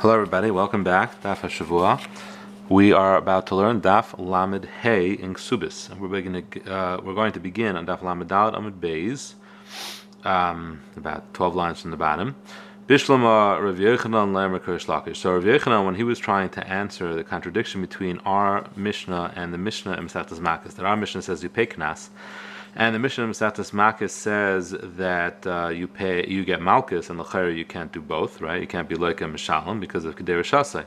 Hello, everybody. Welcome back. Daf Hashavua. We are about to learn Daf Lamed Hey in Ksubis. We're, beginning, uh, we're going to begin on Daf Lamed Dalad Amud Beis, um, about 12 lines from the bottom. Bishlama Rav Yechanan Lamer. So Rav Yechanan, when he was trying to answer the contradiction between our Mishnah and the Mishnah in Masechtas Makkos, that our Mishnah says you pay knas, and the Mishnah Masatas Makis says that uh, you pay, you get Malkus, and Lachayr you can't do both, right? You can't be like a Mishalim because of Kedera Shasai.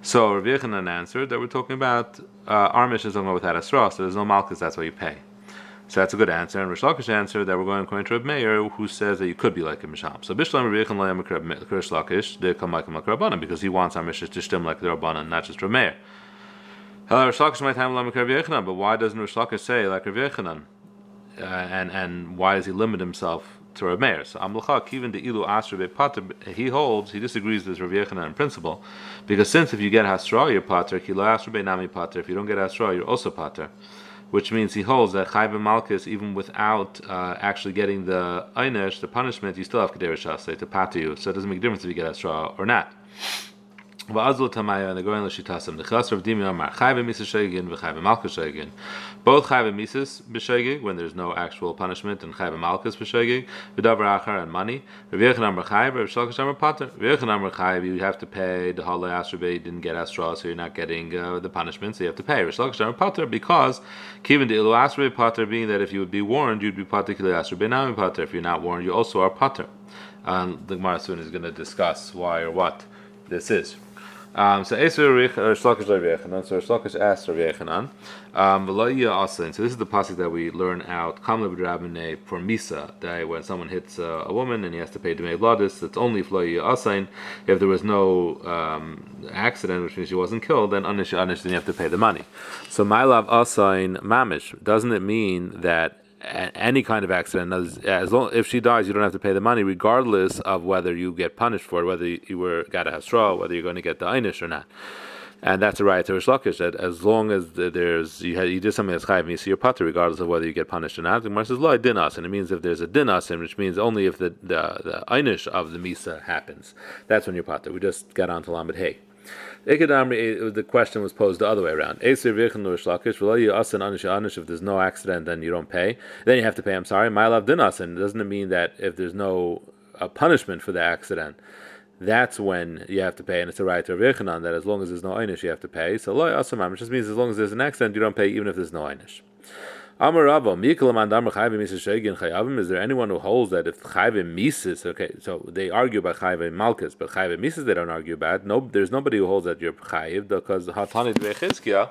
So Rav Yechanan answered that we're talking about uh, our Mishnah is about without Asra, so there's no Malkus, that's why you pay. So that's a good answer. And Rish Lakish answered that we're going according to Reb Meir, who says that you could be like a Misham. So Bishlam Rav Yechanan Rish Lakish, they come like a Makarabana, because he wants our Mishnah to stem like the Rabbanan, not just Reb Meir. Rish Lakish might have but why doesn't Rish Lakish say like Rav Yechanan? Uh, and and why does he limit himself to Rav Meir? So Amlucha even the Ilu Asra Pater, he holds he disagrees with Rav Yechanan in principle, because since if you get Hasra, you're Pater. Kilo Asra Nami Pater. If you don't get Hasra, you're also Pater. Which means he holds that Chayv Malchus, even without uh, actually getting the Einish, the punishment, you still have Kedera to pater you. So it doesn't make a difference if you get Hasra or not. Both chayve misas b'shegig when there's no actual punishment and chayve malchus b'shegig v'davar achar and money. Rav Yechon amar Rav amar pater. Rav Yechon amar you have to pay the halay asrabe you didn't get asra so you're not getting uh, the punishment so you have to pay. Rav Shalkish amar pater because given the ilu asrabe pater being that if you would be warned you'd be pater kili asrabe nami pater. If you're not warned you also are pater. And the Gemara soon is going to discuss why or what this is. Um, so Eser Rich or Shlakish Rav So Shlakish asked Rav Yechanan. Um, So this is the passage that we learn out Kamle B'Rabbanei for Misa that when someone hits a, woman and he has to pay Demei Vladis, it's only V'Loya Asain. If there was no um, accident, which means she wasn't killed, then Anish Anish then you have to pay the money. So my Mylav Asain Mamish doesn't it mean that any kind of accident, as, as long if she dies, you don't have to pay the money, regardless of whether you get punished for it, whether you were got a straw, whether you're going to get the einish or not. And that's a right to Rish Lakish that as long as there's you, you did something that's chayiv, you see your pater, regardless of whether you get punished or not. The Gemara says lo dinas, and it means if there's a dinas, which means only if the the, the einish of the misa happens, that's when you're pater. We just got on to lamed hey. Eh, the question was posed the other way around. If there's no accident, then you don't pay. Then you have to pay. I'm sorry, my love dinasin. Doesn't it mean that if there's no a punishment for the accident, that's when you have to pay, and it's a right to Rechanan that as long as there's no einish, you have to pay. So loy asamam, which just means as long as there's an accident, you don't pay, even if there's no einish. Amar Rava, Is there anyone who holds that if chayvim mises, okay, so they argue about chayvim malchus, but chayvim mises they don't argue about. No, there's nobody who holds that you're chayiv because hatani dvechizkia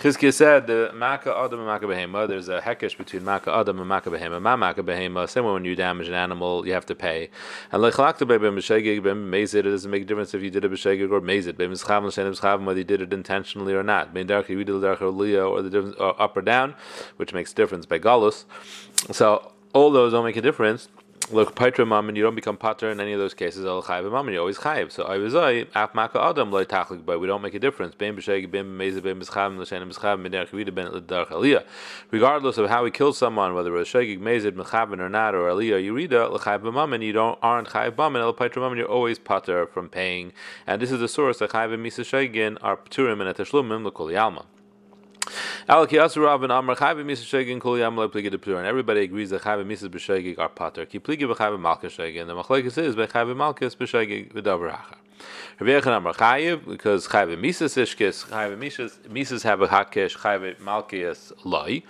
Chizkiah said the Maka Adam and Maka Behema. There's a hekesh between Maka Adam and Maka Behema. Ma Maka Behema. Same way when you damage an animal, you have to pay. And lechalakta bebem b'shegig bem mezid. It doesn't make a difference if you did it b'shegig or mezid. Bem mischav l'shenim mischav whether you did it intentionally or not. Ben darchi we did darchi or the difference or up or down, which makes a difference by galus. So all those don't make a difference look paitra mam and you don't become pater in any of those cases al chayiv mam and you always chayiv. So I was I af maka adam loy tachlik but we don't make a difference. Ben b'sheg ben meza ben mischam l'shen mischam ben derech ben l'darch aliyah. Regardless of how he kills someone, whether it's shegig mezid mechaven or not or aliyah yurida l'chayiv mam and you don't aren't chayiv mam and al paitra mam and you're always pater from paying. And this is the source that chayiv misa shegin are pturim and eteshlumim l'kol yalma. And everybody agrees that Chayv Misas B'Shegig are Pater. Ki Pligi B'Chayv Malkas Shegig. And the Machlekes is B'Chayv Malkas B'Shegig V'Davar Hacha. Rabbi Yechon Amar Chayiv, because Chayv Misas Ishkis, Chayv Misas have a Hakish, Chayv Malkias Loi.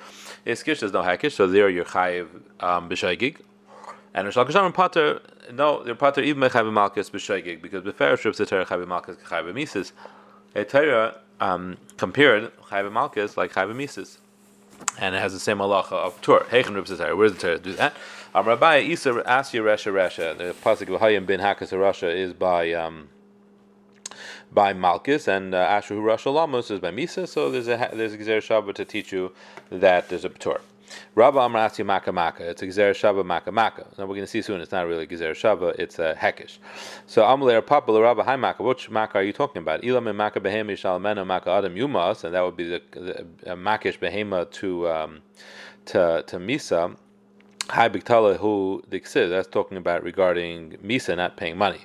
Iskish there's no Hakish, so there you're Chayiv um, B'Shegig. And Rosh Hashanah and Pater, no, they're Pater even Chayv Malkas B'Shegig, because B'Fer Shrips the Torah Chayv Malkas Chayv Misas. A Torah um, compared Chayv Malchus like Chayv Mises. And it has the same halacha of Tur. Heichen Reb Zazar. Where does the Torah do that? Um, Rabbi Isa Asya Resha Resha. The pasuk of Hayim bin Hakas Rasha is by um, by Malchus, and uh, Asher Rasha Lamos is by Misa. So there's a there's a Shabbat to teach you that there's a Tur. Rabba Amrati Maka Maka. It's a Gezer Shava Maka Maka. Now we're going to see soon. It's not really Gezer Shava. It's a Hekish. So Amalei Papa Rabba Hai Maka. Which Maka are you talking about? Ilam and Maka Behema Shalamena Maka Adam Yumas, and that would be the, the uh, Makish Behema to um, to to Misa. Hai Biktala who Dixid. That's talking about regarding Misa not paying money.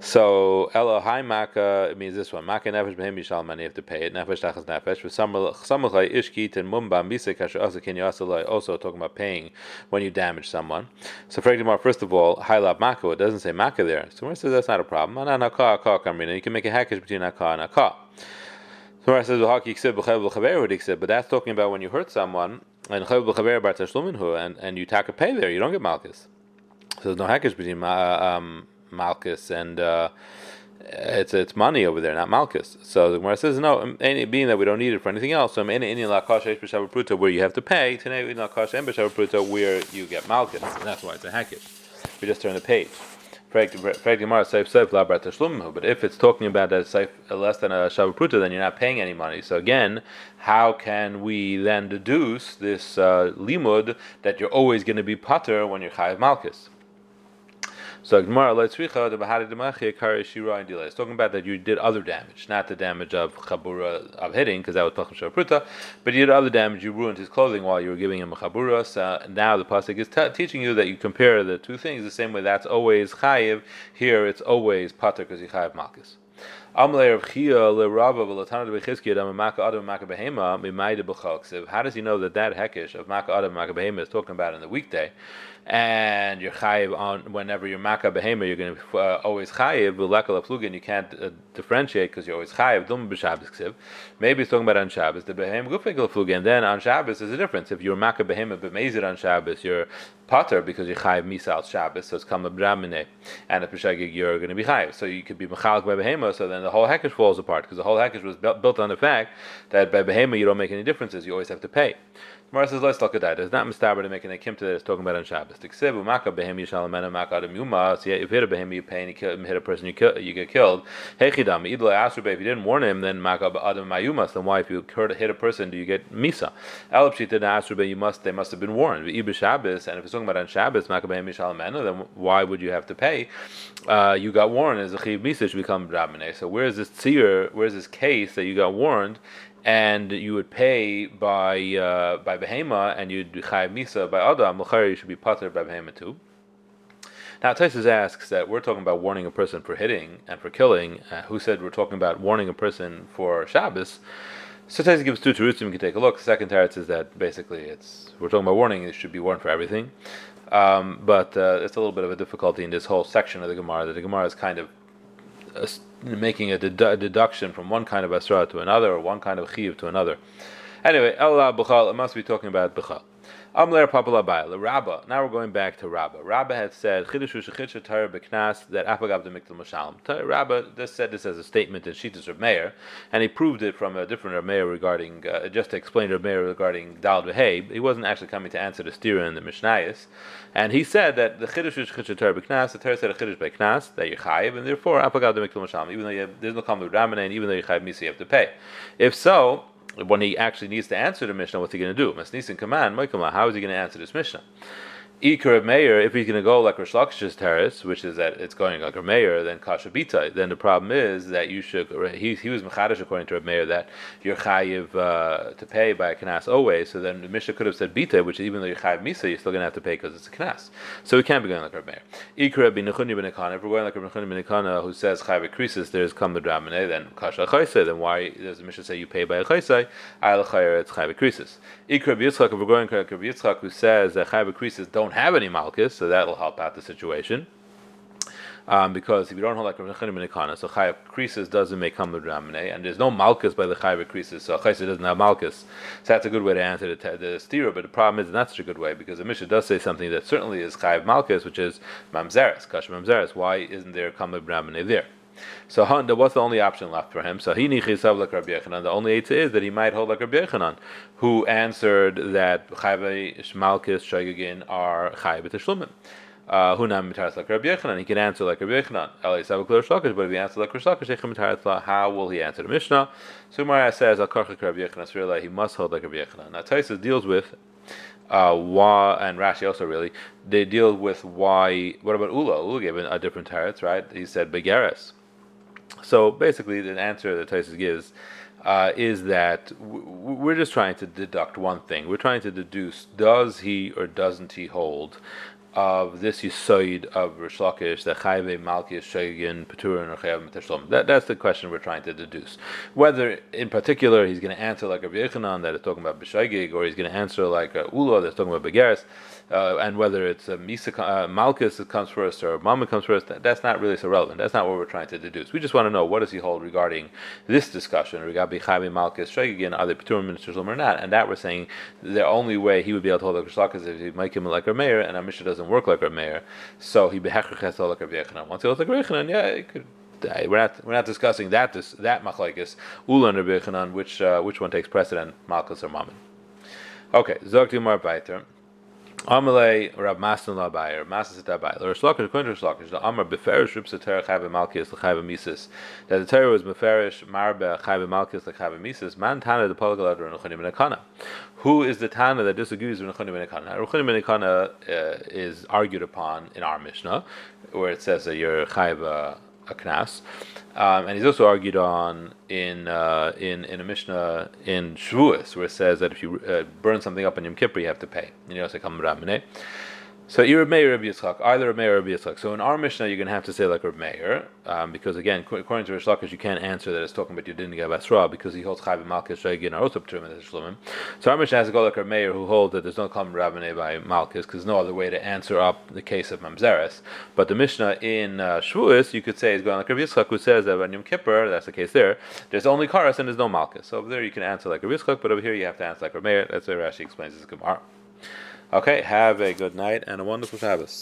So Elohai Maka means this one. Maka nefesh behem yishalman. You have to pay it. Nefesh tachas nefesh. For some samachay ishkit and mumba misa kasher asa ken Also talking about paying when you damage someone. So first of all, highlight Maka. It doesn't say Maka there. So says that's not a problem. You can make a hackish between aka and aka. So it says but that's talking about when you hurt someone and and and you take a pay there. You don't get malchus. So there's no hackish between um, malchus and uh, it's it's money over there, not malchus. So the Gemara says no, um, any, being that we don't need it for anything else. So any any pruta where you have to pay, today we not pruta where you get malchus, and that's why it's a hackish. We just turn the page. But if it's talking about that less than a shavapruta, then you're not paying any money. So again, how can we then deduce this uh, limud that you're always going to be pater when you're chayav malchus? So Gemara Leitzricha the Bahari Demachia Kari Shira and It's talking about that you did other damage, not the damage of Chabura of hitting, because that was Pachim Shavapruta, but you did other damage. You ruined his clothing while you were giving him a Chabura. So now the pasuk is t- teaching you that you compare the two things the same way. That's always Chayiv. Here it's always Pater because you Chayiv Malchus. How does he know that that hekish of Maka Adam Maka Behema is talking about in the weekday? And you're chayiv on whenever you're makkah behema, you're going to uh, always chayiv. V'lekal aflugin, you can't uh, differentiate because you're always chayiv. Dum b'Shabbos ksiv. Maybe it's talking about on Shabbos. The behem gufik aflugin. Then on Shabbos is a difference. If you're makkah behema b'mezid on Shabbos, you're pater because you're chayiv misa al Shabbos, so it's kama b'ramine. And if b'shagig, you're going to be chayiv. So you could be mechalik by behema. So then the whole hekesh falls apart because the whole hekesh was built on the fact that by behema you don't make any differences. You always have to pay. Mara says, let's talk about that. It's not mistaber to make an akim to that. It's talking about on Shabbos. Tiksevu maka behem yishal mena maka adam yuma. So if you hit a behem, you pay, and you hit a person, you, kill, you get killed. Hechidam idla asrbe. If you didn't warn him, then maka adam mayuma. Then why, if you hit a person, do you get misa? Elapshita asrbe. You must. They must have been warned. Iba Shabbos, and if it's talking about on Shabbos, maka behem yishal mena, then why would you have to pay? Uh, you got warned as a chiv misa should become rabbaneh. So where's this tzir? Where's this case that you got warned? And you would pay by uh, by behema, and you'd chayav misa by adam. L'chari, you should be pater by behema too. Now, Taisus asks that we're talking about warning a person for hitting and for killing. Uh, who said we're talking about warning a person for Shabbos? So Taisus gives two terutzim. You can take a look. The second teretz is that basically it's we're talking about warning. It should be warned for everything. Um, but uh, it's a little bit of a difficulty in this whole section of the Gemara that the Gemara is kind of making a, dedu- a, deduction from one kind of asra to another, or one kind of chiv to another. Anyway, Allah Bukhal, it must be talking about Bukhal. Amler Papalabai, Rabba. Now we're going back to Rabba. Rabba had said, Chidushu Shechitcha Torah Beknas, that Apagab the Mikdal Mashalm. Rabba said this as a statement in Shitas of Meir, and he proved it from a different Meir regarding, uh, just to explain to Meir regarding Dal Veheb. He wasn't actually coming to answer the stira in the Mishnayos. And he said that the Chidushu Shechitcha Torah Beknas, the Torah said a Chidush Beknas, that you're chayiv, and therefore Apagab the Mikdal even though have, there's no Ramana, and even though you're chayiv you have to pay. If so, when he actually needs to answer the Mishnah, what's he going to do? Masnisin command, how is he going to answer this Mishnah? Iker Meir, if he's going to go like Rish Lakish's teretz, which is that it's going like a Meir, then Kashabita, then the problem is that you should, he, he was Mechadish according to a Meir, that you're Chayiv uh, to pay by a Knas always, so then the Mishnah could have said Bita, which even though you're Chayiv Misa, you're still going to have to pay because it's a Knas. So we can't be going like a Meir. Iker bin Nechuni if we're going like a Nechuni bin Ekana who says Chayiv Krisis, there's Kam the Dramane, then Kasha Chaysai, then why does the Mishnah say you pay by a Chaysai? Ayla Chayr, it's Chayiv Krisis. Iker Yitzchak, if we're going like Yitzchak who says that Chayiv Krisis don't have any malchus, so that'll help out the situation. Um, because if you don't hold like Rav Nechanim so Chayav Krisis doesn't make Hamud Ramene, and there's no Malchus by the Chayav Krisis, so Chaysa doesn't have Malchus. So that's a good way to answer the, the stira, but the problem is not such a good way, because the Mishnah does say something that certainly is Chayav Malchus, which is Mamzeres, Kasha Mamzeres. Why isn't there Hamud Ramene there? So what's the only option left for him? So he nichisav like Rabbi Yechanan. The only answer is that he might hold like Rabbi Yechanan, who answered that chayve shmalkis shagigin are chayve teshlumim. Uh, Hunam mitaras like Rabbi Yechanan. He can answer like Rabbi Yechanan. Elay sav like Shlakish, but if he answers like Rish Lakish, how will he answer the Mishnah? So Mara says al karchak Rabbi Yechanan. He must hold like Rabbi Yechanan. Now Taisus deals with uh, why, and Rashi also really, they deal with why. What about Ula? Ula gave a different tarets, right? He said Begaris. So basically, the answer that Taisus gives uh, is that w- we're just trying to deduct one thing. We're trying to deduce: does he or doesn't he hold of this yisoid of Rish Lakish that Chayve Malkius Shegin Peturin or Chayav Mitashlam. That that's the question we're trying to deduce. Whether in particular he's going to answer like a Yechanan that is talking about B'Shegig, or he's going to answer like a Ula that's talking about Begeris, uh, and whether it's a Misa uh, Malchus that comes first or Mama comes first, that, that's not really so relevant. That's not what we're trying to deduce. We just want to know what does he hold regarding this discussion regarding Chayve Malkius Shegin, are they Peturin Mitashlam or not? And that we're saying the only way he would be able to hold like Rish is if he make him like a Meir, and Amisha doesn't work like a Meir, so he behechach has like Rabbi Yechanan. Once he holds like Rabbi yeah, could. We're not we're not discussing that this, that machlekes Ula and Rabbi which uh, which one takes precedent, Malchus or Mammon. Okay, Zog Mar Baiter. Amalei Rab Masan Labai or Masas Labai. Or Shlakish according to Shlakish, the Amar Beferish Rib Sater Chayve Malkius Lechayve Mises. That the Torah was Beferish Marbe Chayve Malkius Lechayve Mises. Man Tana the Polyglot or Nechanim Who is the Tana that disagrees with Nechanim Nekana? Nechanim Nekana uh, is argued upon in our Mishnah, where it says that you're Chayve a knas, um, and he's also argued on in uh, in in a mishnah in Shavuos where it says that if you uh, burn something up in Yom Kippur you have to pay. You know, it's like so Irab Meir Rabbi Yitzchak, either Rabbi or Rabbi Yitzchak. So in our Mishnah, you're going to have to say like Rabbi Meir, um, because again, according to Rish Lakish, you can't answer that it's talking about you didn't get Basra because he holds Chayv Malchus Shagin are also Shlomim. So our Mishnah has to go like Rabbi Meir, who holds that there's no Klam Rabbinay by Malchus because there's no other way to answer up the case of Mamzeres. But the Mishnah in uh, Shavuos, you could say is going like Rabbi Yitzchak, who says that when Yom Kippur, that's the case there. There's only Karas and there's no Malchus. So over there you can answer like Rabbi Yitzchak, but over here you have to answer like Rabbi Meir. That's why Rashi explains this Gemara. Okay, have a good night and a wonderful Shabbos.